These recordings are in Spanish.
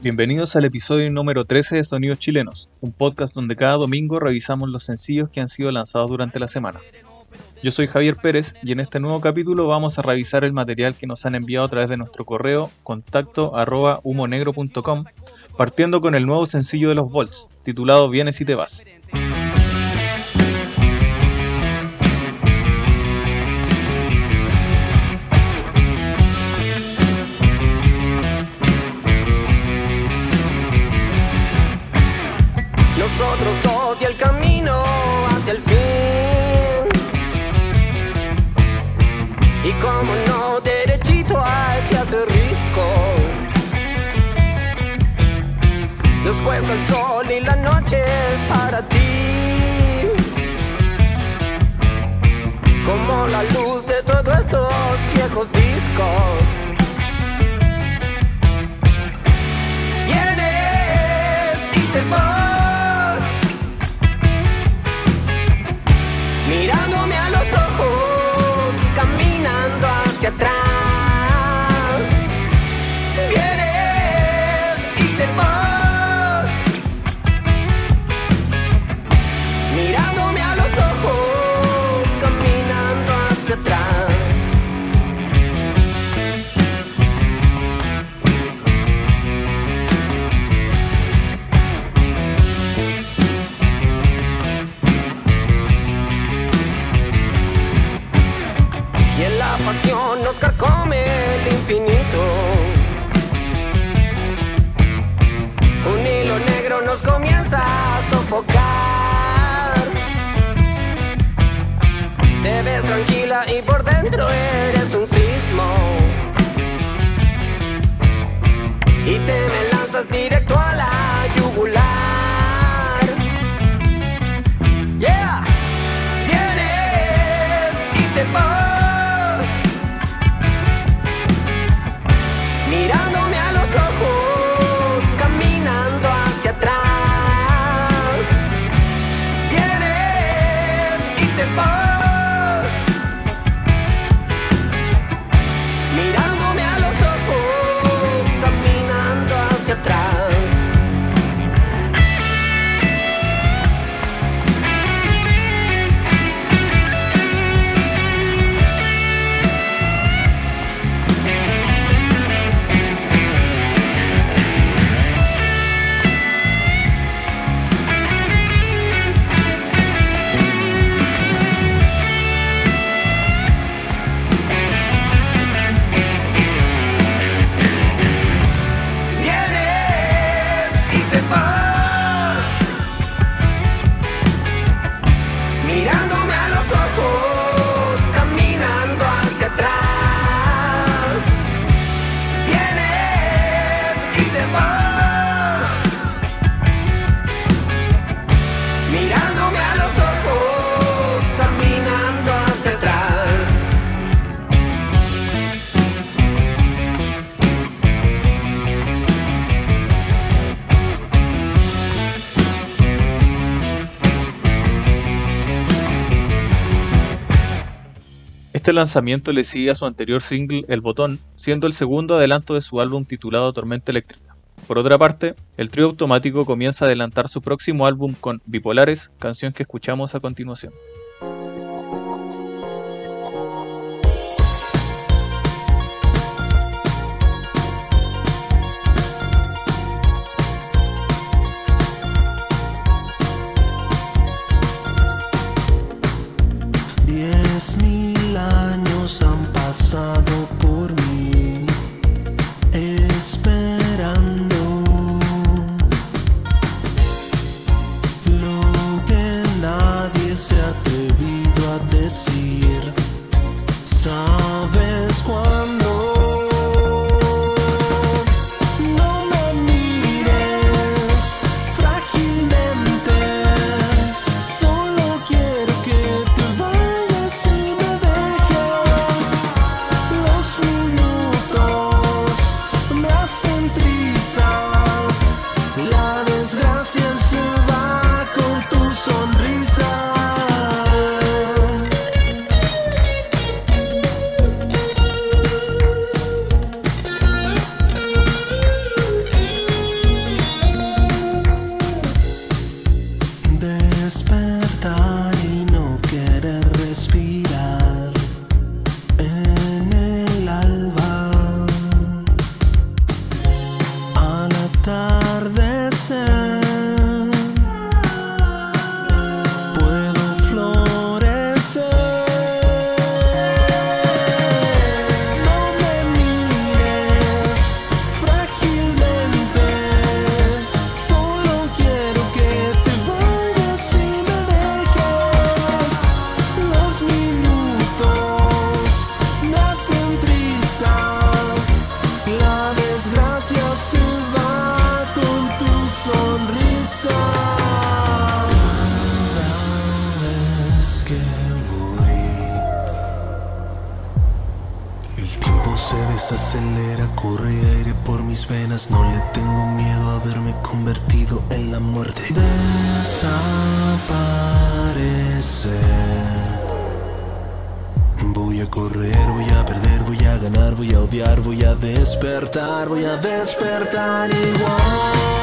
Bienvenidos al episodio número 13 de Sonidos Chilenos, un podcast donde cada domingo revisamos los sencillos que han sido lanzados durante la semana. Yo soy Javier Pérez y en este nuevo capítulo vamos a revisar el material que nos han enviado a través de nuestro correo contacto arroba partiendo con el nuevo sencillo de los Volts, titulado Vienes y te vas. Nosotros dos y el camino hacia el fin. Y como no, derechito hacia ese risco. Nos cuesta el sol y la noche es para ti. Como la luz de todos estos viejos discos. Te ves tranquila y por dentro eres un sismo. Y te me lanzas directo a la yugular. Este lanzamiento le sigue a su anterior single El Botón, siendo el segundo adelanto de su álbum titulado Tormenta Eléctrica. Por otra parte, el trío automático comienza a adelantar su próximo álbum con Bipolares, canción que escuchamos a continuación. spend. Corre aire por mis venas. No le tengo miedo a haberme convertido en la muerte. Desaparecer. Voy a correr, voy a perder, voy a ganar, voy a odiar, voy a despertar, voy a despertar igual.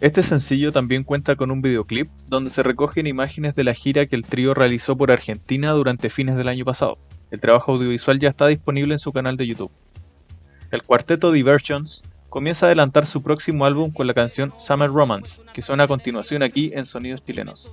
Este sencillo también cuenta con un videoclip donde se recogen imágenes de la gira que el trío realizó por Argentina durante fines del año pasado. El trabajo audiovisual ya está disponible en su canal de YouTube. El cuarteto Diversions comienza a adelantar su próximo álbum con la canción Summer Romance, que suena a continuación aquí en Sonidos Chilenos.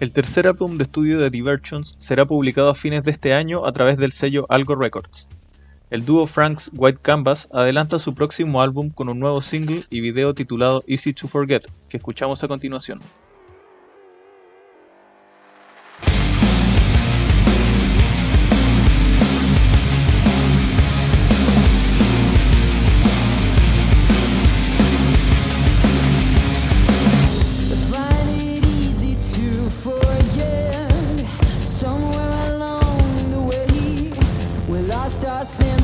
El tercer álbum de estudio de Divergence será publicado a fines de este año a través del sello Algo Records. El dúo Frank's White Canvas adelanta su próximo álbum con un nuevo single y video titulado Easy to Forget, que escuchamos a continuación. sin.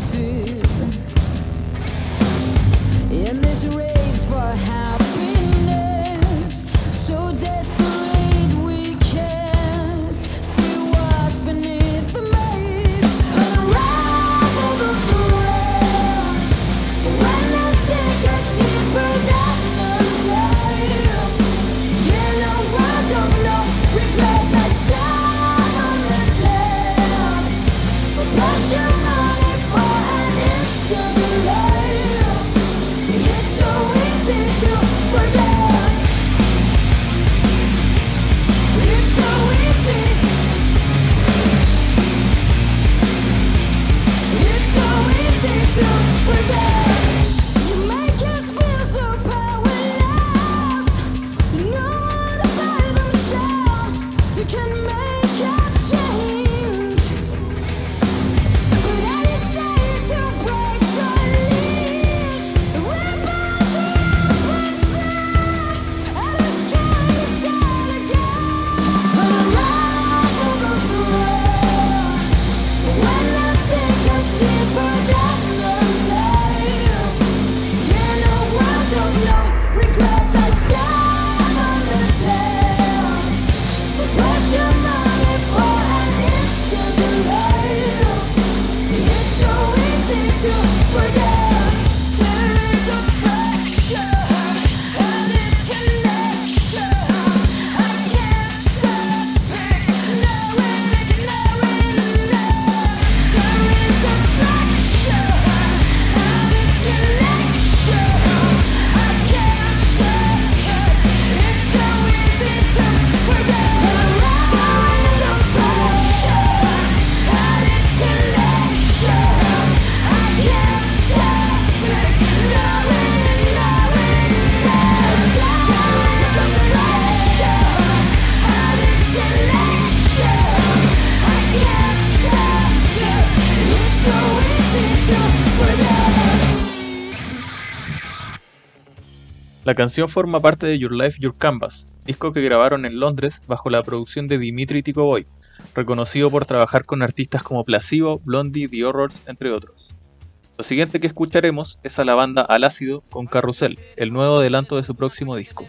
La canción forma parte de Your Life, Your Canvas, disco que grabaron en Londres bajo la producción de Dimitri Tikoboy, reconocido por trabajar con artistas como Placebo, Blondie, The Horrors, entre otros. Lo siguiente que escucharemos es a la banda Al Ácido con Carrusel, el nuevo adelanto de su próximo disco.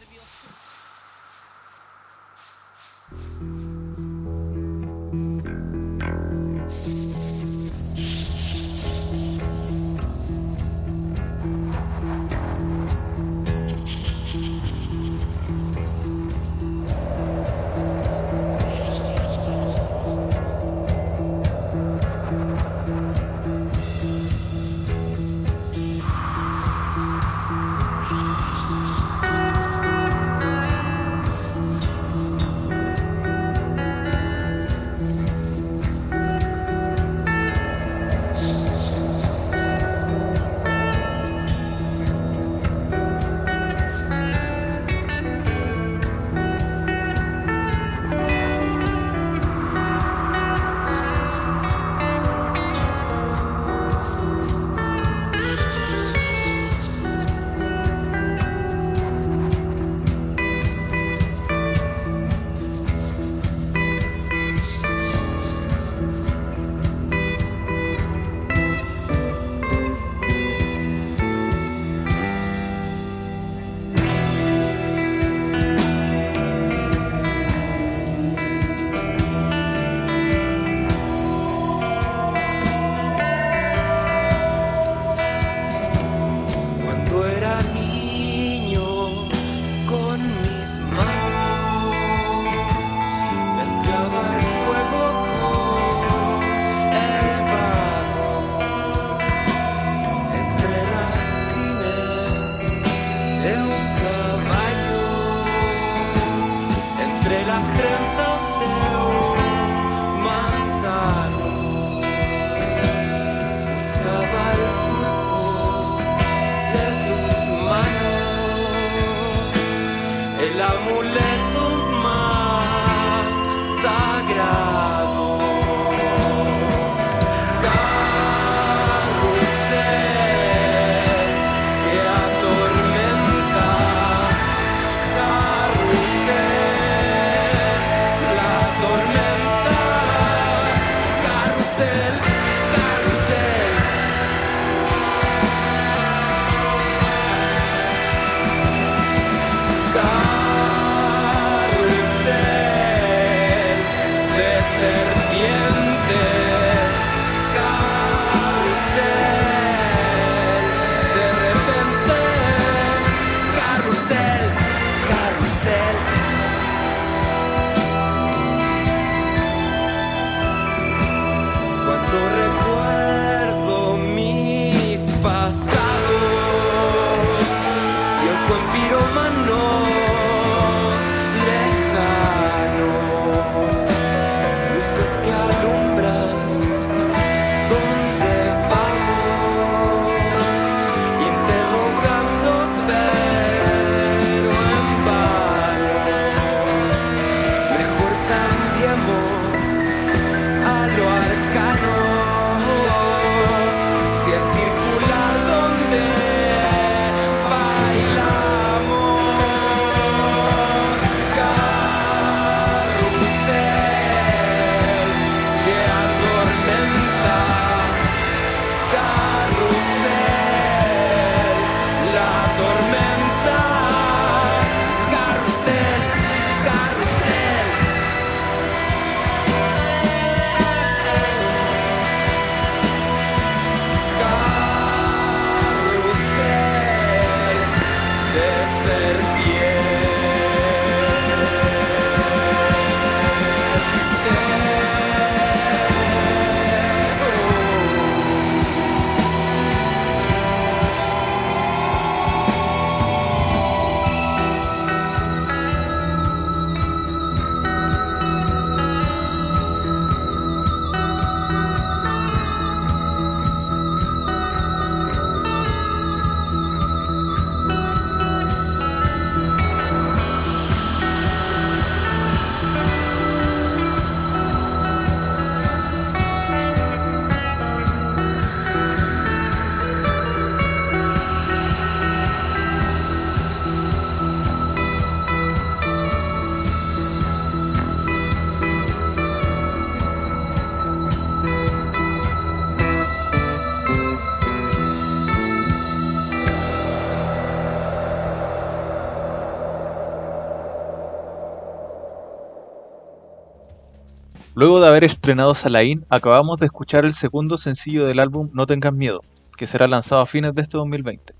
Luego de haber estrenado Salaín, acabamos de escuchar el segundo sencillo del álbum No Tengas Miedo, que será lanzado a fines de este 2020.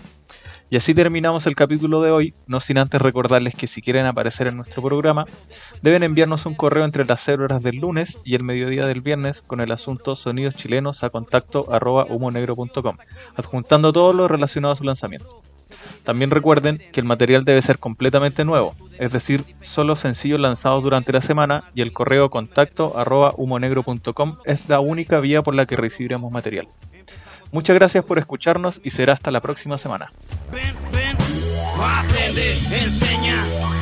Y así terminamos el capítulo de hoy, no sin antes recordarles que si quieren aparecer en nuestro programa, deben enviarnos un correo entre las 0 horas del lunes y el mediodía del viernes con el asunto sonidos chilenos a contacto humonegro.com, adjuntando todo lo relacionado a su lanzamiento. También recuerden que el material debe ser completamente nuevo, es decir, solo sencillos lanzados durante la semana y el correo contacto arroba humonegro.com es la única vía por la que recibiremos material. Muchas gracias por escucharnos y será hasta la próxima semana. Ven, ven, aprende, enseña.